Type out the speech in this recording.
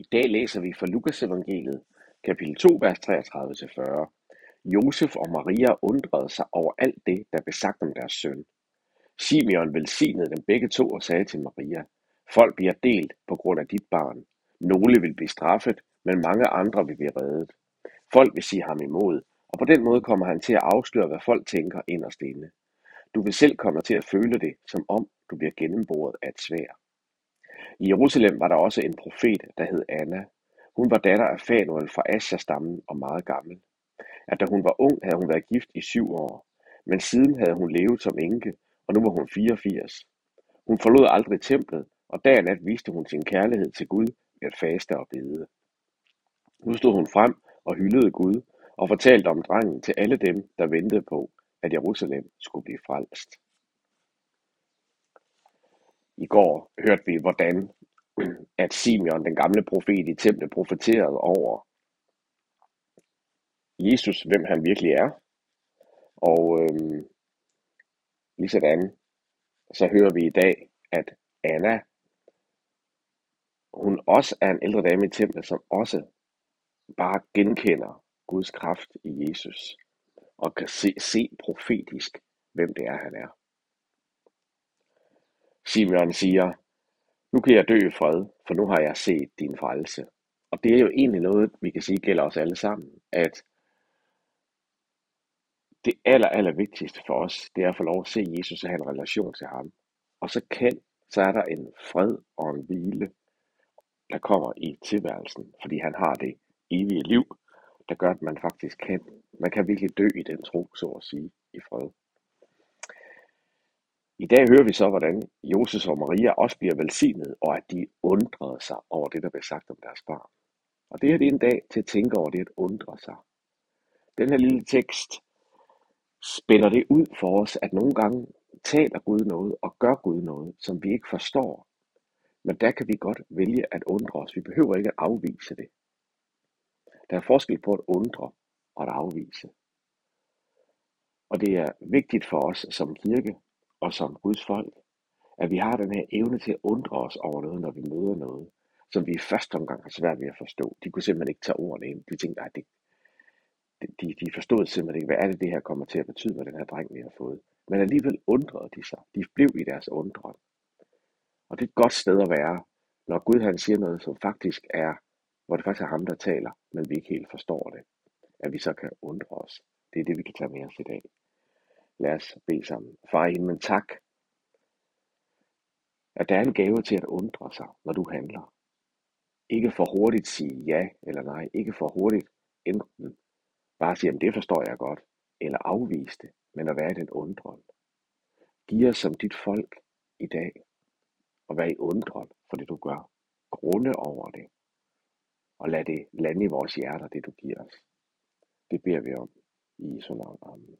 I dag læser vi fra Lukas evangeliet, kapitel 2, vers 33-40. Josef og Maria undrede sig over alt det, der blev sagt om deres søn. Simeon velsignede dem begge to og sagde til Maria, Folk bliver delt på grund af dit barn. Nogle vil blive straffet, men mange andre vil blive reddet. Folk vil sige ham imod, og på den måde kommer han til at afsløre, hvad folk tænker inderst inde. Du vil selv komme til at føle det, som om du bliver gennemboret af et svær. I Jerusalem var der også en profet, der hed Anna. Hun var datter af Fanuel fra Asja-stammen og meget gammel. At da hun var ung, havde hun været gift i syv år, men siden havde hun levet som enke, og nu var hun 84. Hun forlod aldrig templet, og dag og nat viste hun sin kærlighed til Gud ved at faste og bede. Nu stod hun frem og hyldede Gud, og fortalte om drengen til alle dem, der ventede på, at Jerusalem skulle blive frelst. I går hørte vi, hvordan at Simeon, den gamle profet i templet, profeterede over Jesus, hvem han virkelig er. Og øhm, ligesådan, så hører vi i dag, at Anna, hun også er en ældre dame i templet, som også bare genkender Guds kraft i Jesus og kan se, se profetisk, hvem det er, han er. Simeon siger, nu kan jeg dø i fred, for nu har jeg set din frelse. Og det er jo egentlig noget, vi kan sige gælder os alle sammen, at det aller, aller vigtigste for os, det er at få lov at se Jesus og have en relation til ham. Og så kan, så er der en fred og en hvile, der kommer i tilværelsen, fordi han har det evige liv, der gør, at man faktisk kan, man kan virkelig dø i den tro, så at sige, i fred. I dag hører vi så, hvordan Josef og Maria også bliver velsignet, og at de undrede sig over det, der blev sagt om deres barn. Og det her det er en dag til at tænke over det at undre sig. Den her lille tekst spænder det ud for os, at nogle gange taler Gud noget og gør Gud noget, som vi ikke forstår. Men der kan vi godt vælge at undre os. Vi behøver ikke at afvise det. Der er forskel på at undre og at afvise. Og det er vigtigt for os som kirke og som Guds folk, at vi har den her evne til at undre os over noget, når vi møder noget, som vi i første omgang har svært ved at forstå. De kunne simpelthen ikke tage ordene ind. De tænkte, at det, de, de forstod simpelthen ikke, hvad er det, det her kommer til at betyde med den her dreng, vi har fået. Men alligevel undrede de sig. De blev i deres undren. Og det er et godt sted at være, når Gud han siger noget, som faktisk er, hvor det faktisk er ham, der taler, men vi ikke helt forstår det. At vi så kan undre os. Det er det, vi kan tage med os i dag. Lad os bede sammen. Far i himlen, tak, at der er en gave til at undre sig, når du handler. Ikke for hurtigt sige ja eller nej. Ikke for hurtigt enten bare sige, at det forstår jeg godt, eller afvise det, men at være i den undren. Giv os som dit folk i dag, og være i undren for det du gør. Grunde over det, og lad det lande i vores hjerter, det du giver os. Det beder vi om i Jesu navn. Amen.